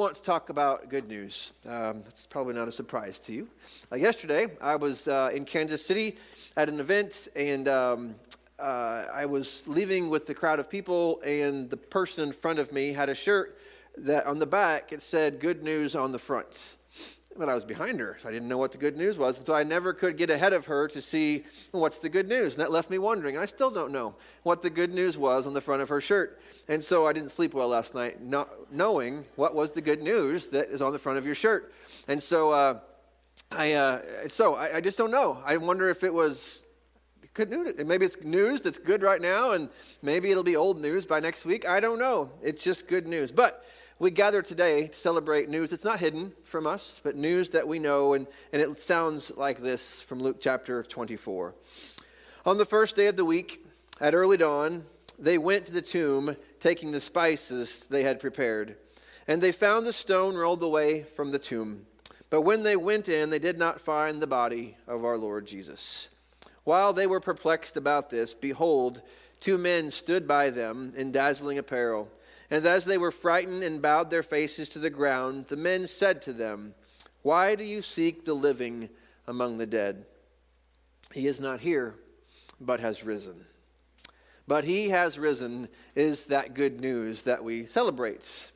want to talk about good news. Um, that's probably not a surprise to you. Uh, yesterday, I was uh, in Kansas City at an event, and um, uh, I was leaving with the crowd of people, and the person in front of me had a shirt that on the back it said "Good News" on the front but I was behind her, so I didn't know what the good news was. And so I never could get ahead of her to see what's the good news. And that left me wondering. I still don't know what the good news was on the front of her shirt. And so I didn't sleep well last night, not knowing what was the good news that is on the front of your shirt. And so uh, I, uh, so I, I just don't know. I wonder if it was good news. Maybe it's news that's good right now, and maybe it'll be old news by next week. I don't know. It's just good news. But we gather today to celebrate news that's not hidden from us, but news that we know, and, and it sounds like this from Luke chapter 24. On the first day of the week, at early dawn, they went to the tomb, taking the spices they had prepared. And they found the stone rolled away from the tomb. But when they went in, they did not find the body of our Lord Jesus. While they were perplexed about this, behold, two men stood by them in dazzling apparel. And as they were frightened and bowed their faces to the ground, the men said to them, Why do you seek the living among the dead? He is not here, but has risen. But he has risen is that good news that we celebrate.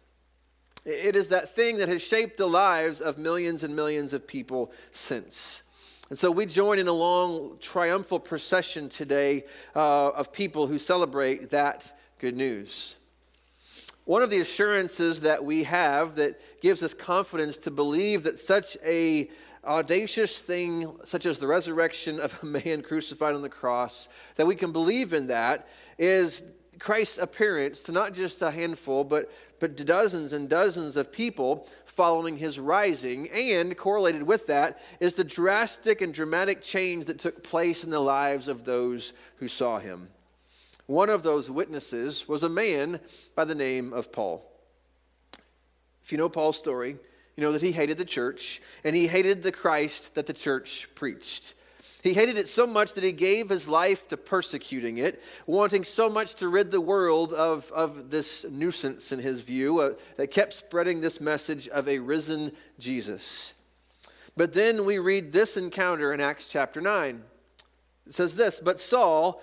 It is that thing that has shaped the lives of millions and millions of people since. And so we join in a long triumphal procession today uh, of people who celebrate that good news. One of the assurances that we have that gives us confidence to believe that such a audacious thing such as the resurrection of a man crucified on the cross that we can believe in that is Christ's appearance to not just a handful but but dozens and dozens of people following his rising. And correlated with that is the drastic and dramatic change that took place in the lives of those who saw him one of those witnesses was a man by the name of Paul. If you know Paul's story, you know that he hated the church and he hated the Christ that the church preached. He hated it so much that he gave his life to persecuting it, wanting so much to rid the world of, of this nuisance, in his view, uh, that kept spreading this message of a risen Jesus. But then we read this encounter in Acts chapter 9. It says this But Saul,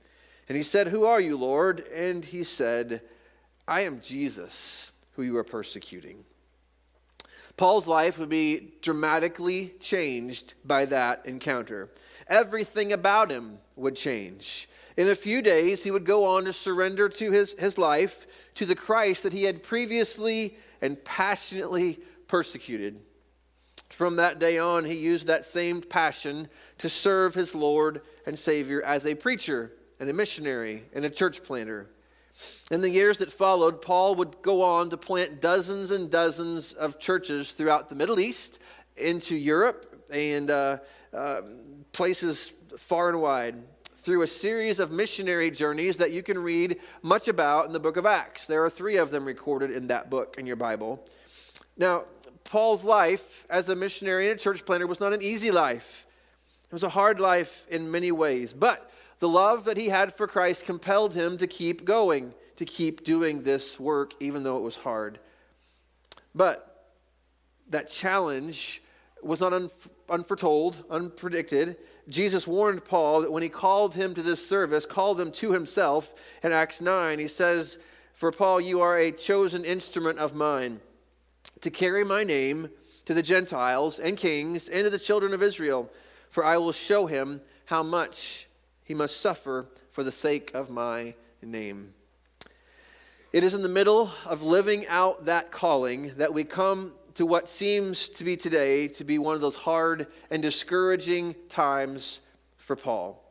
And he said, Who are you, Lord? And he said, I am Jesus, who you are persecuting. Paul's life would be dramatically changed by that encounter. Everything about him would change. In a few days, he would go on to surrender to his, his life to the Christ that he had previously and passionately persecuted. From that day on, he used that same passion to serve his Lord and Savior as a preacher and a missionary and a church planter. In the years that followed, Paul would go on to plant dozens and dozens of churches throughout the Middle East, into Europe, and uh, uh, places far and wide through a series of missionary journeys that you can read much about in the book of Acts. There are three of them recorded in that book in your Bible. Now, Paul's life as a missionary and a church planter was not an easy life. It was a hard life in many ways, but the love that he had for Christ compelled him to keep going, to keep doing this work, even though it was hard. But that challenge was not unforetold, unpredicted. Jesus warned Paul that when he called him to this service, called him to himself in Acts 9, he says, For Paul, you are a chosen instrument of mine to carry my name to the Gentiles and kings and to the children of Israel for I will show him how much he must suffer for the sake of my name. It is in the middle of living out that calling that we come to what seems to be today to be one of those hard and discouraging times for Paul.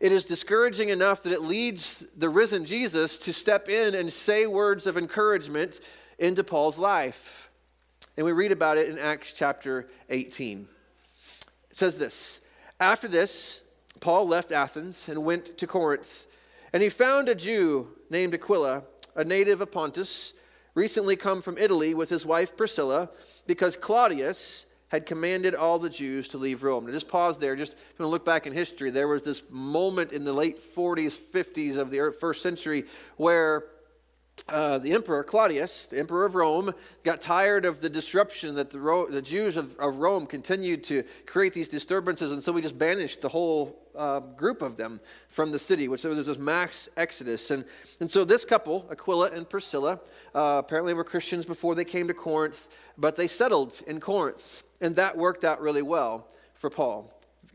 It is discouraging enough that it leads the risen Jesus to step in and say words of encouragement into Paul's life. And we read about it in Acts chapter 18. It says this After this, Paul left Athens and went to Corinth. And he found a Jew named Aquila, a native of Pontus, recently come from Italy with his wife Priscilla, because Claudius had commanded all the Jews to leave Rome. Now, just pause there. Just want to look back in history, there was this moment in the late 40s, 50s of the first century where uh, the emperor Claudius, the emperor of Rome, got tired of the disruption that the, Ro- the Jews of, of, Rome continued to create these disturbances, and so he just banished the whole uh, group of them from the city, which there was this mass exodus. And, and so this couple, Aquila and Priscilla, uh, apparently were Christians before they came to Corinth, but they settled in Corinth, and that worked out really well for Paul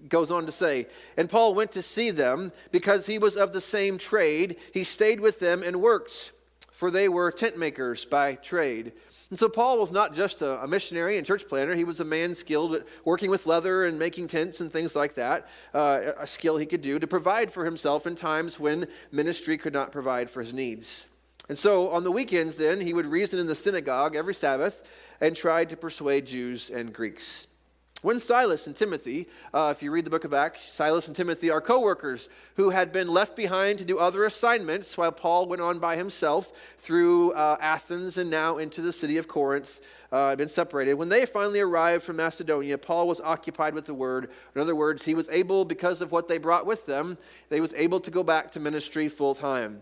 goes on to say, and Paul went to see them because he was of the same trade. He stayed with them and worked for they were tent makers by trade. And so Paul was not just a, a, missionary and church planter, he was a man skilled at working with leather and making tents and things like that, uh, a skill he could do to provide for himself in times when ministry could not provide for his needs. And so on the weekends, then, he would reason in the synagogue every Sabbath and tried to persuade Jews and Greeks. When Silas and Timothy, uh, if you read the book of Acts, Silas and Timothy are co workers who had been left behind to do other assignments while Paul went on by himself through uh, Athens and now into the city of Corinth, uh, been separated. When they finally arrived from Macedonia, Paul was occupied with the word. In other words, he was able, because of what they brought with them, they was able to go back to ministry full time,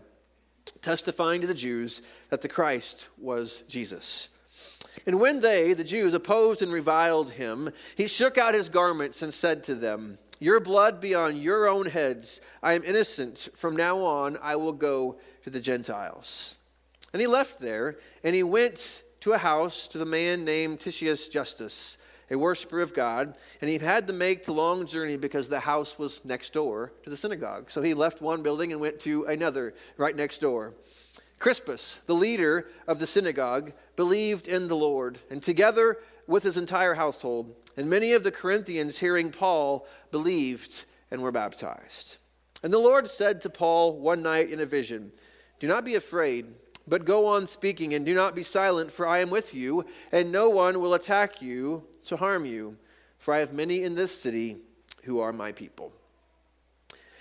testifying to the Jews that the Christ was Jesus. And when they, the Jews, opposed and reviled him, he shook out his garments and said to them, Your blood be on your own heads. I am innocent. From now on, I will go to the Gentiles. And he left there, and he went to a house to the man named Titius Justus, a worshiper of God. And he had to make the long journey because the house was next door to the synagogue. So he left one building and went to another right next door. Crispus, the leader of the synagogue, believed in the Lord, and together with his entire household, and many of the Corinthians, hearing Paul, believed and were baptized. And the Lord said to Paul one night in a vision, Do not be afraid, but go on speaking, and do not be silent, for I am with you, and no one will attack you to harm you, for I have many in this city who are my people.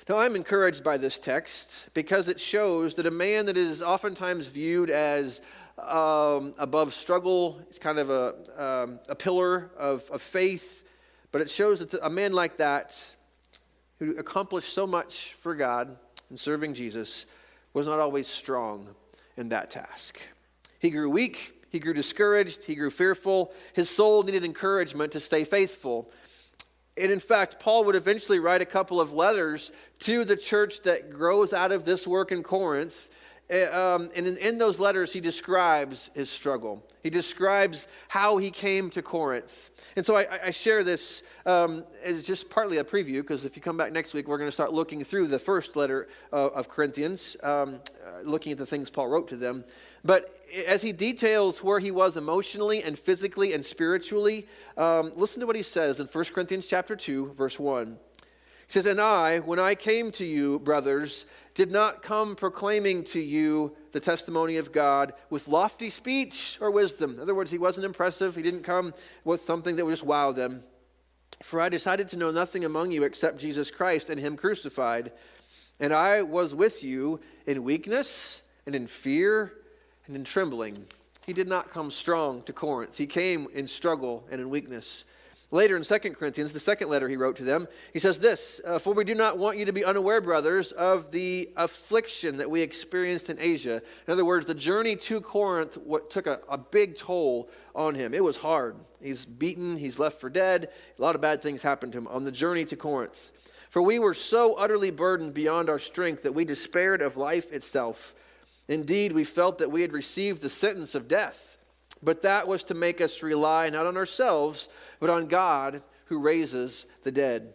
Now, I'm encouraged by this text because it shows that a man that is oftentimes viewed as um, above struggle, is kind of a, um, a pillar of, of faith, but it shows that a man like that who accomplished so much for God in serving Jesus was not always strong in that task. He grew weak, he grew discouraged, he grew fearful. His soul needed encouragement to stay faithful. And in fact, Paul would eventually write a couple of letters to the church that grows out of this work in Corinth. Eh, um, and in, those letters, he describes his struggle. He describes how he came to Corinth. And so I, I share this um, as just partly a preview, because if you come back next week, we're going to start looking through the first letter uh, of Corinthians, um, uh, looking at the things Paul wrote to them. But as he details where he was emotionally and physically and spiritually, um, listen to what he says in 1 Corinthians chapter 2, verse 1. He says, And I, when I came to you, brothers, did not come proclaiming to you the testimony of God with lofty speech or wisdom. In other words, he wasn't impressive. He didn't come with something that would just wow them. For I decided to know nothing among you except Jesus Christ and him crucified. And I was with you in weakness and in fear and in trembling. He did not come strong to Corinth. He came in struggle and in weakness. Later in 2 Corinthians, the second letter he wrote to them, he says this uh, For we do not want you to be unaware, brothers, of the affliction that we experienced in Asia. In other words, the journey to Corinth what took a, a big toll on him. It was hard. He's beaten, he's left for dead. A lot of bad things happened to him on the journey to Corinth. For we were so utterly burdened beyond our strength that we despaired of life itself. Indeed, we felt that we had received the sentence of death, but that was to make us rely not on ourselves, but on God who raises the dead.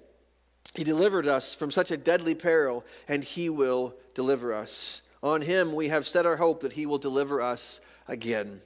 He delivered us from such a deadly peril, and He will deliver us. On Him we have set our hope that He will deliver us again.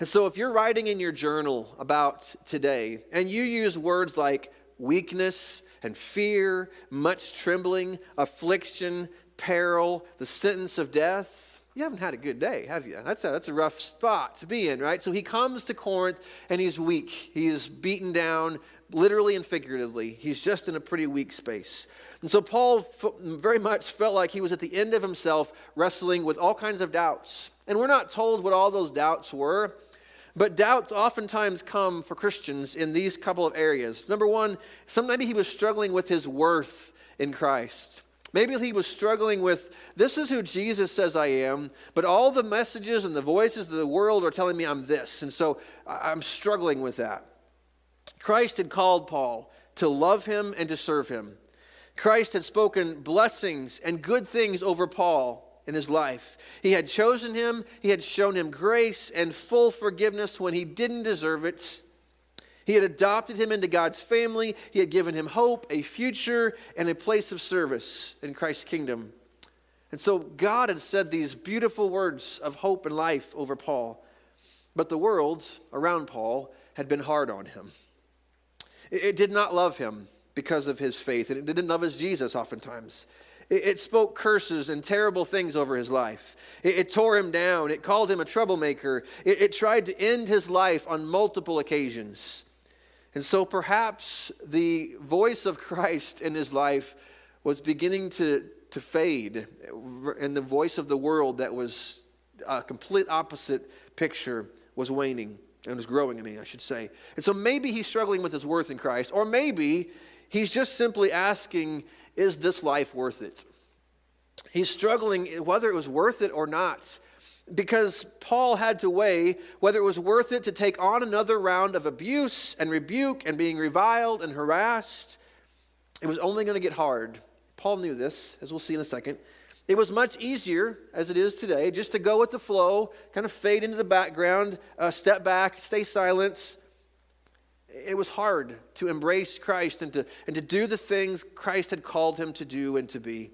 And so, if you're writing in your journal about today, and you use words like weakness and fear, much trembling, affliction, peril, the sentence of death, you haven't had a good day, have you? That's a, that's a rough spot to be in, right? So he comes to Corinth and he's weak. He is beaten down, literally and figuratively. He's just in a pretty weak space. And so Paul f- very much felt like he was at the end of himself, wrestling with all kinds of doubts. And we're not told what all those doubts were, but doubts oftentimes come for Christians in these couple of areas. Number one, some, maybe he was struggling with his worth in Christ. Maybe he was struggling with, this is who Jesus says I am, but all the messages and the voices of the world are telling me I'm this. And so I'm struggling with that. Christ had called Paul to love him and to serve him. Christ had spoken blessings and good things over Paul in his life. He had chosen him, he had shown him grace and full forgiveness when he didn't deserve it. He had adopted him into God's family. He had given him hope, a future, and a place of service in Christ's kingdom. And so God had said these beautiful words of hope and life over Paul. But the world around Paul had been hard on him. It, did not love him because of his faith, and it didn't love his Jesus oftentimes. It, spoke curses and terrible things over his life. It, tore him down. It called him a troublemaker. it tried to end his life on multiple occasions. And so perhaps the voice of Christ in his life was beginning to, to fade, and the voice of the world that was a complete opposite picture was waning and was growing in me, I should say. And so maybe he's struggling with his worth in Christ, or maybe he's just simply asking, Is this life worth it? He's struggling whether it was worth it or not because Paul had to weigh whether it was worth it to take on another round of abuse and rebuke and being reviled and harassed. It was only going to get hard. Paul knew this, as we'll see in a second. It was much easier, as it is today, just to go with the flow, kind of fade into the background, uh, step back, stay silent. It was hard to embrace Christ and to, and to do the things Christ had called him to do and to be.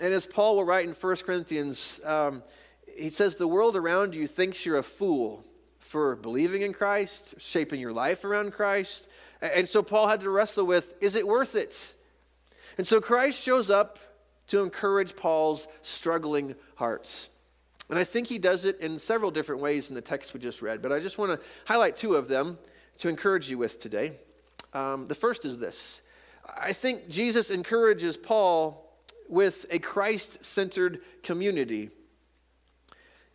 And as Paul will write in 1 Corinthians, um, he says the world around you thinks you're a fool for believing in Christ, shaping your life around Christ. And so Paul had to wrestle with is it worth it? And so Christ shows up to encourage Paul's struggling hearts. And I think he does it in several different ways in the text we just read, but I just want to highlight two of them to encourage you with today. Um, the first is this I think Jesus encourages Paul with a Christ centered community.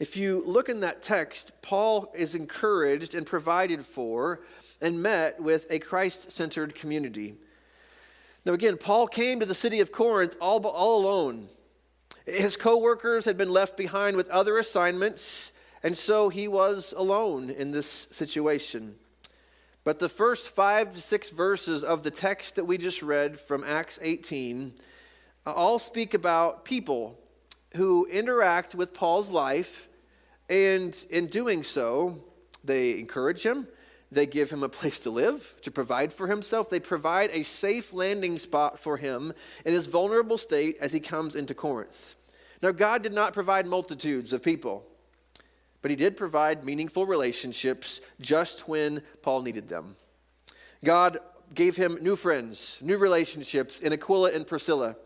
If you look in that text, Paul is encouraged and provided for and met with a Christ centered community. Now, again, Paul came to the city of Corinth all, all alone. His co workers had been left behind with other assignments, and so he was alone in this situation. But the first five to six verses of the text that we just read from Acts 18 all speak about people who interact with Paul's life and in doing so, they encourage him. They give him a place to live, to provide for himself. They provide a safe landing spot for him in his vulnerable state as he comes into Corinth. Now, God did not provide multitudes of people, but he did provide meaningful relationships just when Paul needed them. God gave him new friends, new relationships in Aquila and Priscilla.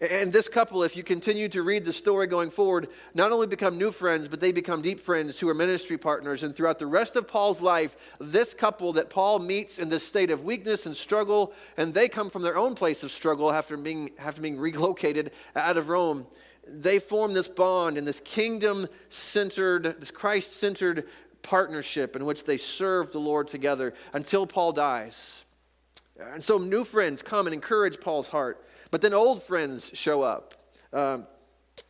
And this couple, if you continue to read the story going forward, not only become new friends, but they become deep friends who are ministry partners. And throughout the rest of Paul's life, this couple that Paul meets in this state of weakness and struggle, and they come from their own place of struggle after being, after being relocated out of Rome, they form this bond and this kingdom centered, this Christ centered partnership in which they serve the Lord together until Paul dies. And so new friends come and encourage Paul's heart. But then old friends show up. Um,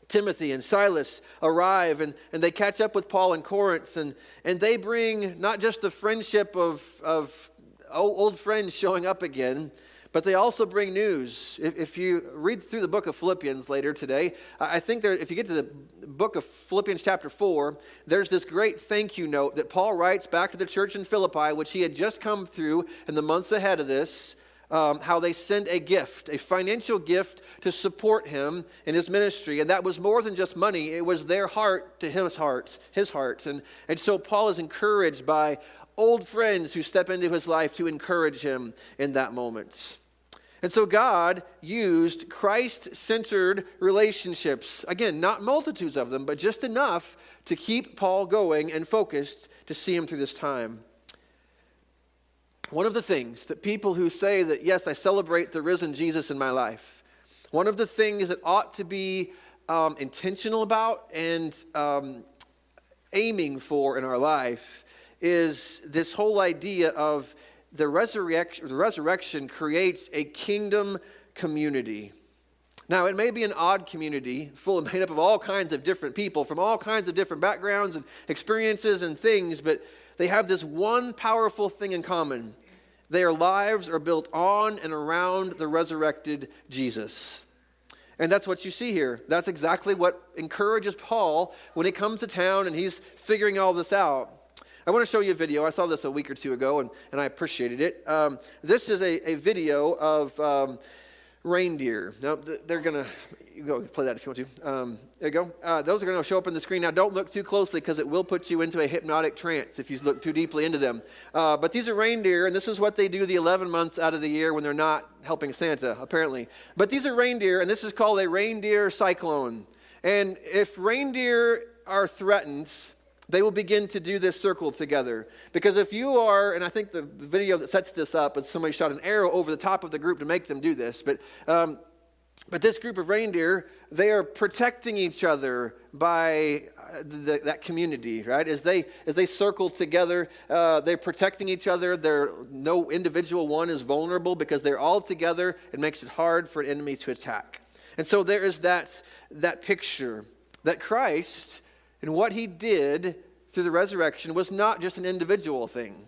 Timothy and Silas arrive and, and they catch up with Paul in Corinth, and, and they bring not just the friendship of, of old friends showing up again, but they also bring news. If, if, you read through the book of Philippians later today, I think there, if you get to the book of Philippians, chapter 4, there's this great thank you note that Paul writes back to the church in Philippi, which he had just come through in the months ahead of this um, how they sent a gift, a financial gift to support him in his ministry. And that was more than just money, it was their heart to his heart, his heart. And, and so Paul is encouraged by old friends who step into his life to encourage him in that moment. And so God used Christ centered relationships. Again, not multitudes of them, but just enough to keep Paul going and focused to see him through this time. One of the things that people who say that, yes, I celebrate the risen Jesus in my life, one of the things that ought to be um, intentional about and um, aiming for in our life is this whole idea of the resurrection, the resurrection creates a kingdom community. Now, it may be an odd community full of made up of all kinds of different people from all kinds of different backgrounds and experiences and things, but they have this one powerful thing in common. Their lives are built on and around the resurrected Jesus. And that's what you see here. That's exactly what encourages Paul when he comes to town and he's figuring all this out. I want to show you a video. I saw this a week or two ago and, and I appreciated it. Um, this is a, a video of um, reindeer. Now, they're going to, you go play that if you want to. Um, there you go. Uh, those are going to show up on the screen. Now, don't look too closely because it will put you into a hypnotic trance if you look too deeply into them. Uh, but these are reindeer, and this is what they do the 11 months out of the year when they're not helping Santa, apparently. But these are reindeer, and this is called a reindeer cyclone. And if reindeer are threatened, they will begin to do this circle together. Because if you are, and I think the video that sets this up is somebody shot an arrow over the top of the group to make them do this, but um, but this group of reindeer, they are protecting each other by uh, the, that community, right? As they as they circle together, uh, they're protecting each other. They're, no individual one is vulnerable because they're all together. It makes it hard for an enemy to attack. And so there is that that picture that Christ and what he did through the resurrection was not just an individual thing.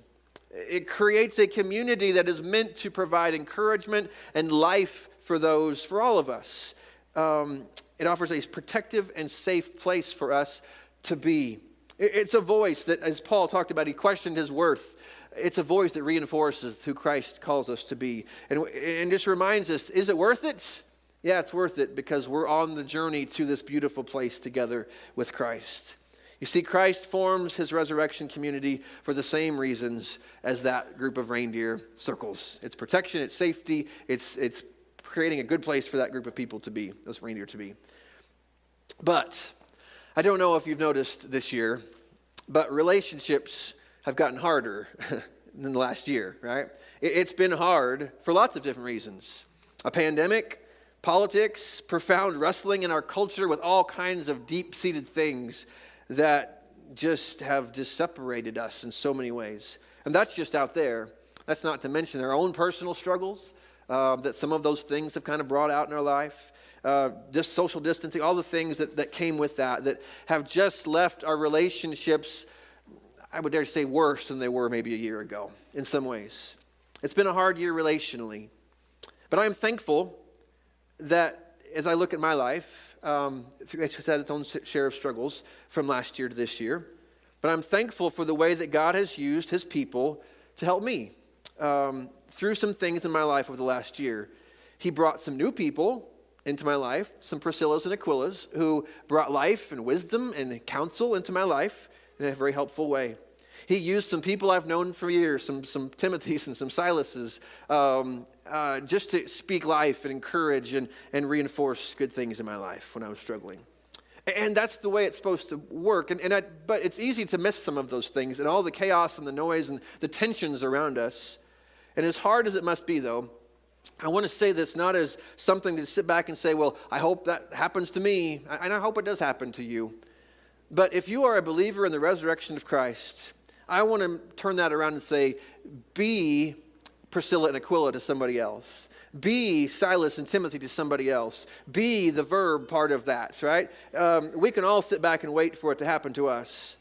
It creates a community that is meant to provide encouragement and life for those, for all of us. Um, it offers a protective and safe place for us to be. It's a voice that, as Paul talked about, he questioned his worth. It's a voice that reinforces who Christ calls us to be. And, and just reminds us is it worth it? Yeah, it's worth it because we're on the journey to this beautiful place together with Christ. You see, Christ forms his resurrection community for the same reasons as that group of reindeer circles. It's protection, it's safety, it's, it's creating a good place for that group of people to be, those reindeer to be. But I don't know if you've noticed this year, but relationships have gotten harder than the last year, right? It's been hard for lots of different reasons. A pandemic, politics, profound wrestling in our culture with all kinds of deep seated things that just have just separated us in so many ways. And that's just out there. That's not to mention our own personal struggles, uh, that some of those things have kind of brought out in our life. Uh, just social distancing, all the things that, that came with that, that have just left our relationships, I would dare say, worse than they were maybe a year ago in some ways. It's been a hard year relationally. But I am thankful that as I look at my life, um, it's had its own share of struggles from last year to this year. But I'm thankful for the way that God has used his people to help me um, through some things in my life over the last year. He brought some new people into my life, some Priscillas and Aquilas, who brought life and wisdom and counsel into my life in a very helpful way. He used some people I've known for years, some, some Timothys and some Silas's, um, uh, just to speak life and encourage and, and reinforce good things in my life when I was struggling. And that's the way it's supposed to work. And, and I, but it's easy to miss some of those things and all the chaos and the noise and the tensions around us. And as hard as it must be, though, I want to say this not as something to sit back and say, well, I hope that happens to me. And I hope it does happen to you. But if you are a believer in the resurrection of Christ, I want to turn that around and say, be Priscilla and Aquila to somebody else. Be Silas and Timothy to somebody else. Be the verb part of that, right? Um, we can all sit back and wait for it to happen to us.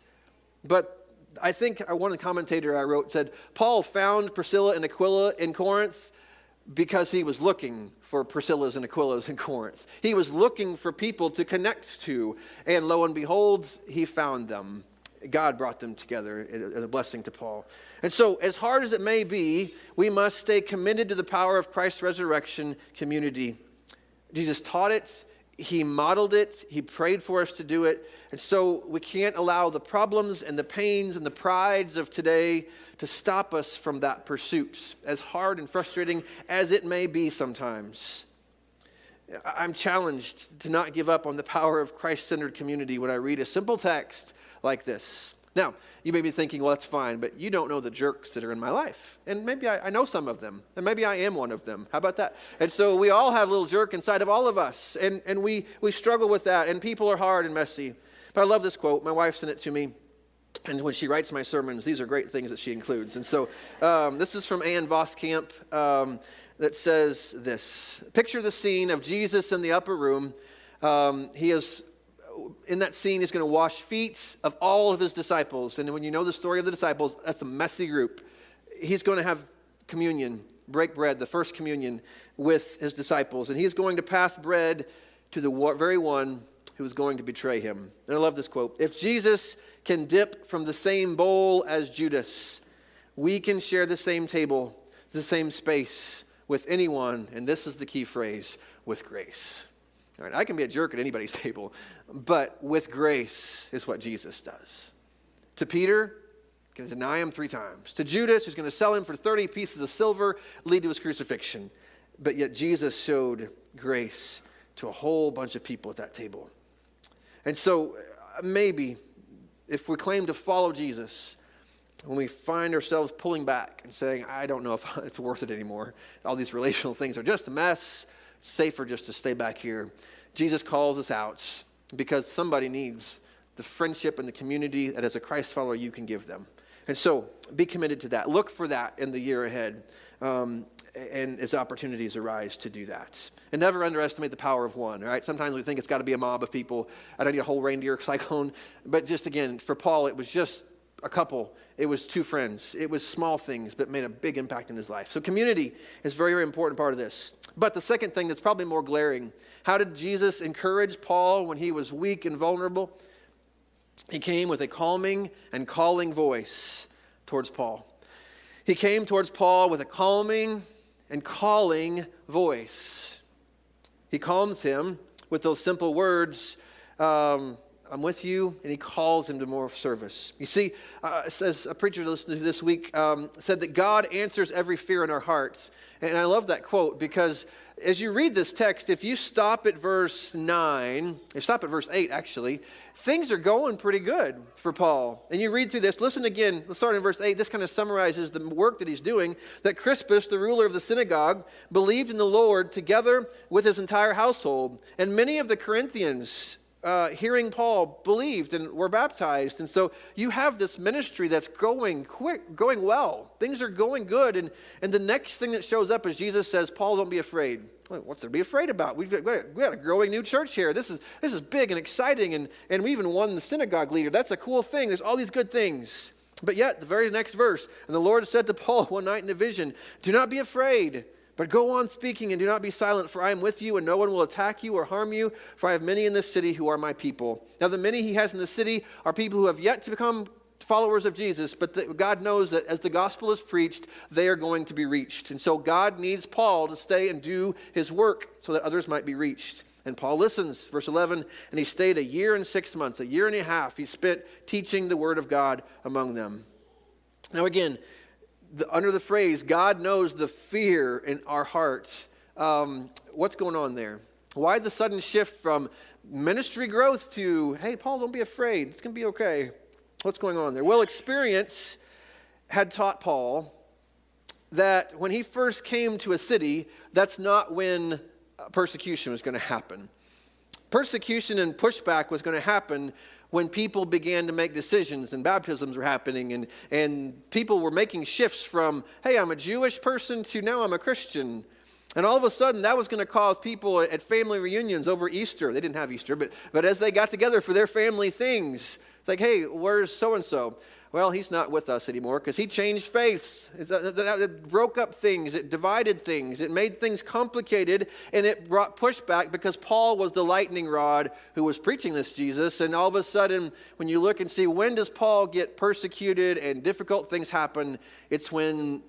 But I think one of the commentator I wrote said Paul found Priscilla and Aquila in Corinth because he was looking for Priscilla's and Aquila's in Corinth. He was looking for people to connect to, and lo and behold, he found them. God brought them together as a blessing to Paul. And so, as hard as it may be, we must stay committed to the power of Christ's resurrection community. Jesus taught it, He modeled it, He prayed for us to do it. And so we can't allow the problems and the pains and the prides of today to stop us from that pursuit, as hard and frustrating as it may be sometimes. I'm challenged to not give up on the power of Christ centered community when I read a simple text like this. Now, you may be thinking, well, that's fine, but you don't know the jerks that are in my life. And maybe I, I, know some of them, and maybe I am one of them. How about that? And so we all have a little jerk inside of all of us, and, and we, we struggle with that, and people are hard and messy. But I love this quote. My wife sent it to me. And when she writes my sermons, these are great things that she includes. And so um, this is from Ann Voskamp um, that says this Picture the scene of Jesus in the upper room. Um, he is in that scene, he's going to wash feet of all of his disciples. And when you know the story of the disciples, that's a messy group. He's going to have communion, break bread, the first communion with his disciples. And he's going to pass bread to the very one who is going to betray him. And I love this quote If Jesus can dip from the same bowl as Judas, we can share the same table, the same space with anyone. And this is the key phrase with grace. All right, I can be a jerk at anybody's table, but with grace is what Jesus does. To Peter, going to deny him three times. To Judas, he's going to sell him for 30 pieces of silver, lead to his crucifixion. But yet Jesus showed grace to a whole bunch of people at that table. And so uh, maybe if we claim to follow Jesus, when we find ourselves pulling back and saying, I don't know if it's worth it anymore, all these relational things are just a mess, safer just to stay back here. Jesus calls us out because somebody needs the friendship and the community that as a Christ follower you can give them. And so be committed to that. Look for that in the year ahead. Um, and as opportunities arise to do that. And never underestimate the power of one, right? Sometimes we think it's got to be a mob of people. I don't need a whole reindeer cyclone. But just again, for Paul, it was just a couple. It was two friends. It was small things, but made a big impact in his life. So community is a very, very important part of this. But the second thing that's probably more glaring how did Jesus encourage Paul when he was weak and vulnerable? He came with a calming and calling voice towards Paul. He came towards Paul with a calming and calling voice. He calms him with those simple words. Um, I'm with you, and he calls him to more service. You see, uh, says a preacher listened to this week um, said that God answers every fear in our hearts, and I love that quote because as you read this text, if you stop at verse 9, you stop at verse 8 actually, things are going pretty good for Paul. And you read through this, listen again, let's start in verse 8. This kind of summarizes the work that he's doing. That Crispus, the ruler of the synagogue, believed in the Lord together with his entire household. And many of the Corinthians uh, hearing Paul believed and were baptized. And so you have this ministry that's going quick, going well. Things are going good. And, and the next thing that shows up is Jesus says, Paul, don't be afraid. What's there to be afraid about? We've got, we got a growing new church here. This is, this is big and exciting. And, and we even won the synagogue leader. That's a cool thing. There's all these good things. But yet, the very next verse, and the Lord said to Paul one night in a vision, Do not be afraid. But go on speaking and do not be silent, for I am with you, and no one will attack you or harm you, for I have many in this city who are my people. Now, the many he has in the city are people who have yet to become followers of Jesus, but the, God knows that as the gospel is preached, they are going to be reached. And so God needs Paul to stay and do his work so that others might be reached. And Paul listens, verse 11, and he stayed a year and six months, a year and a half, he spent teaching the word of God among them. Now, again, the, under the phrase, God knows the fear in our hearts, um, what's going on there? Why the sudden shift from ministry growth to, hey, Paul, don't be afraid. It's going to be okay. What's going on there? Well, experience had taught Paul that when he first came to a city, that's not when persecution was going to happen. Persecution and pushback was going to happen when people began to make decisions and baptisms were happening and, and people were making shifts from, hey, I'm a Jewish person to now I'm a Christian. And all of a sudden, that was going to cause people at family reunions over Easter. They didn't have Easter, but, but as they got together for their family things, it's like, hey, where's so and so? Well, he's not with us anymore because he changed faiths. Uh, it broke up things, it divided things, it made things complicated, and it brought pushback because Paul was the lightning rod who was preaching this Jesus. And all of a sudden, when you look and see when does Paul get persecuted and difficult things happen, it's when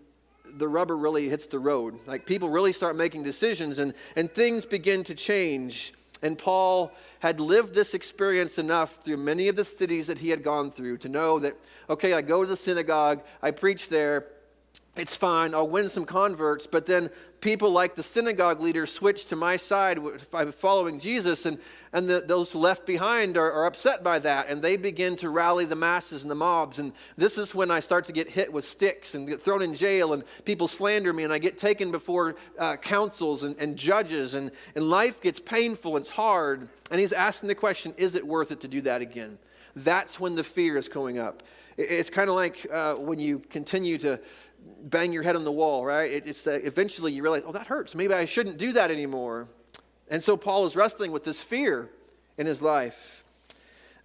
the rubber really hits the road. Like people really start making decisions and, and things begin to change. And Paul had lived this experience enough through many of the cities that he had gone through to know that, okay, I go to the synagogue, I preach there, it's fine, I'll win some converts, but then people like the synagogue leaders switch to my side by following Jesus, and, and the, those left behind are, are, upset by that, and they begin to rally the masses and the mobs. And this is when I start to get hit with sticks and get thrown in jail, and people slander me, and I get taken before uh, councils and, and judges, and, and life gets painful, it's hard. And he's asking the question is it worth it to do that again? That's when the fear is coming up. It's kind of like uh, when you continue to bang your head on the wall, right? It, it's uh, eventually you realize, oh, that hurts. Maybe I shouldn't do that anymore. And so Paul is wrestling with this fear in his life.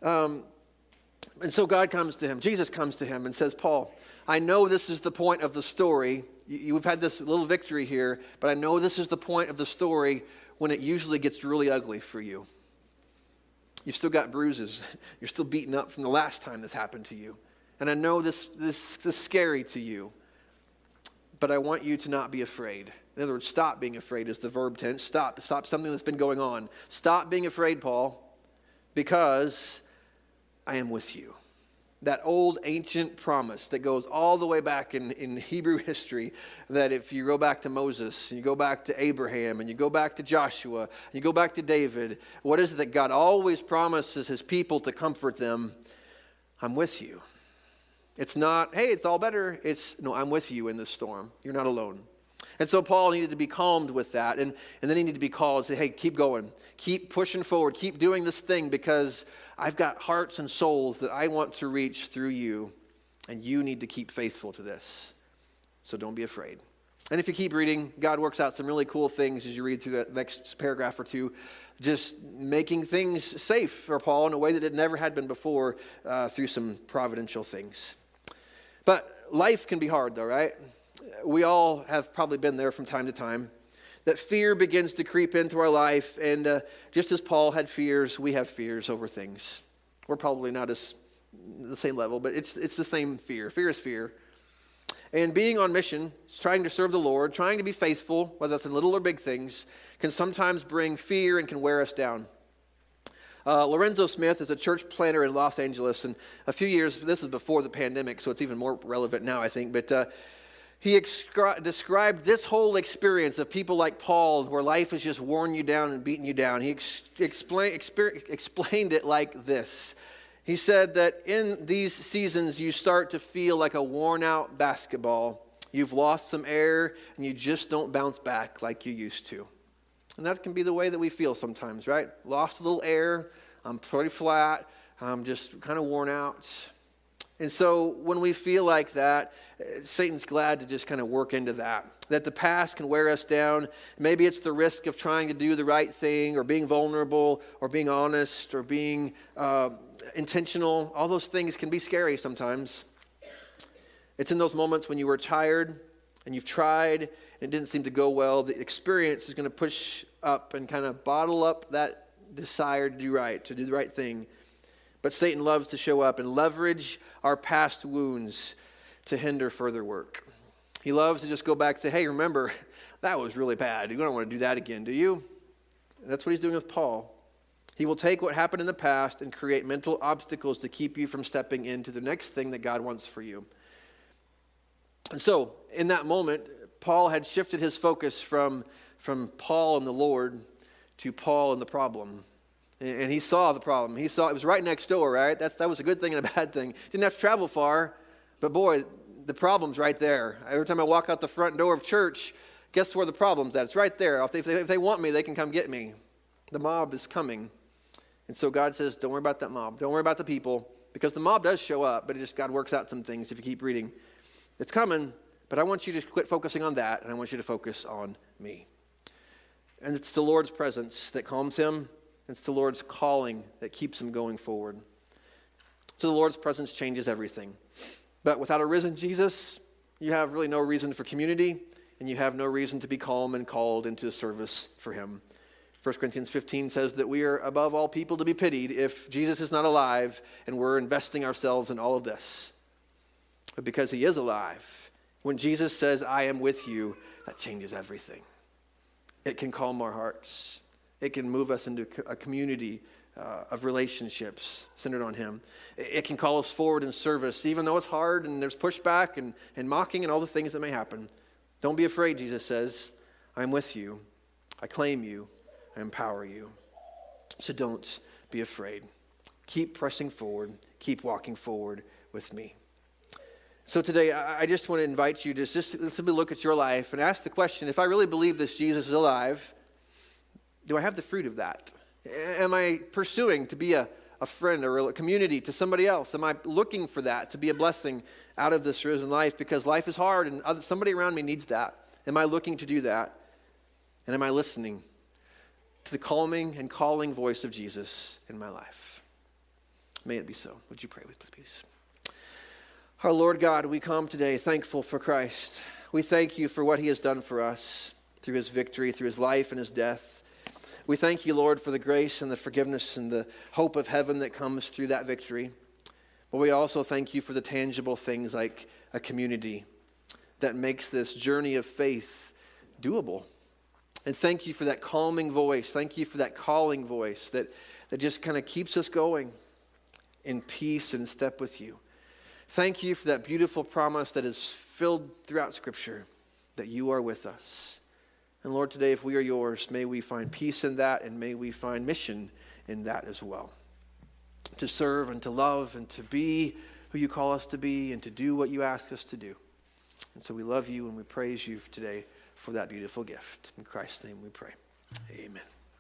Um, and so God comes to him, Jesus comes to him and says, Paul, I know this is the point of the story. You, have had this little victory here, but I know this is the point of the story when it usually gets really ugly for you. You've still got bruises. You're still beaten up from the last time this happened to you. And I know this, this, this is scary to you but I want you to not be afraid. In other words, stop being afraid is the verb tense. Stop. Stop something that's been going on. Stop being afraid, Paul, because I am with you. That old ancient promise that goes all the way back in, in Hebrew history that if you go back to Moses, and you go back to Abraham, and you go back to Joshua, and you go back to David, what is it that God always promises his people to comfort them? I'm with you. It's not, hey, it's all better. It's, no, I'm with you in this storm. You're not alone. And so Paul needed to be calmed with that. And, and then he needed to be called and say, hey, keep going. Keep pushing forward. Keep doing this thing because I've got hearts and souls that I want to reach through you. And you need to keep faithful to this. So don't be afraid. And if you keep reading, God works out some really cool things as you read through the next paragraph or two, just making things safe for Paul in a way that it never had been before uh, through some providential things. But life can be hard, though, right? We all have probably been there from time to time. That fear begins to creep into our life, and uh, just as Paul had fears, we have fears over things. We're probably not as the same level, but it's it's the same fear. Fear is fear. And being on mission, trying to serve the Lord, trying to be faithful, whether it's in little or big things, can sometimes bring fear and can wear us down. Uh, Lorenzo Smith is a church planter in Los Angeles, and a few years, this is before the pandemic, so it's even more relevant now, I think, but uh, he excri- described this whole experience of people like Paul, where life has just worn you down and beaten you down. He ex- explain, exper- explained it like this. He said that in these seasons, you start to feel like a worn out basketball. You've lost some air, and you just don't bounce back like you used to. And that can be the way that we feel sometimes, right? Lost a little air. I'm pretty flat. I'm just kind of worn out. And so when we feel like that, Satan's glad to just kind of work into that. That the past can wear us down. Maybe it's the risk of trying to do the right thing or being vulnerable or being honest or being uh, intentional. All those things can be scary sometimes. It's in those moments when you were tired and you've tried it didn't seem to go well, the experience is going to push up and kind of bottle up that desire to do right, to do the right thing. But Satan loves to show up and leverage our past wounds to hinder further work. He loves to just go back say, hey, remember, that was really bad. You don't want to do that again, do you? that's what he's doing with Paul. He will take what happened in the past and create mental obstacles to keep you from stepping into the next thing that God wants for you. And so, in that moment, Paul had shifted his focus from, from Paul and the Lord to Paul and the problem. And, and he saw the problem. He saw it was right next door, right? That's, that was a good thing and a bad thing. Didn't have to travel far, but boy, the problem's right there. Every time I walk out the front door of church, guess where the problem's at? It's right there. If they, if they want me, they can come get me. The mob is coming. And so God says, don't worry about that mob. Don't worry about the people, because the mob does show up, but it just God works out some things if you keep reading. It's coming, but I want you to quit focusing on that, and I want you to focus on me. And it's the Lord's presence that calms him, it's the Lord's calling that keeps him going forward. So the Lord's presence changes everything. But without a risen Jesus, you have really no reason for community, and you have no reason to be calm and called into service for him. 1 Corinthians 15 says that we are above all people to be pitied if Jesus is not alive and we're investing ourselves in all of this but because he is alive. When Jesus says, I am with you, that changes everything. It can calm our hearts. It can move us into a community uh, of relationships centered on Him. It can call us forward in service, even though it's hard and there's pushback and, and mocking and all the things that may happen. Don't be afraid, Jesus says. I'm with you. I claim you. I empower you. So don't be afraid. Keep pressing forward. Keep walking forward with me. So today, I just want to invite you to just simply look at your life and ask the question if I really believe this Jesus is alive, do I have the fruit of that? Am I pursuing to be a, a friend or a community to somebody else? Am I looking for that to be a blessing out of this risen life because life is hard and other, somebody around me needs that? Am I looking to do that? And am I listening to the calming and calling voice of Jesus in my life? May it be so. Would you pray with us, please? Our Lord God, we come today thankful for Christ. We thank you for what he has done for us through his victory, through his life and his death. We thank you, Lord, for the grace and the forgiveness and the hope of heaven that comes through that victory. But we also thank you for the tangible things like a community that makes this journey of faith doable. And thank you for that calming voice. Thank you for that calling voice that, that just kind of keeps us going in peace and step with you. Thank you for that beautiful promise that is filled throughout Scripture that you are with us. And Lord, today, if we are yours, may we find peace in that and may we find mission in that as well. To serve and to love and to be who you call us to be and to do what you ask us to do. And so we love you and we praise you today for that beautiful gift. In Christ's name we pray. Amen.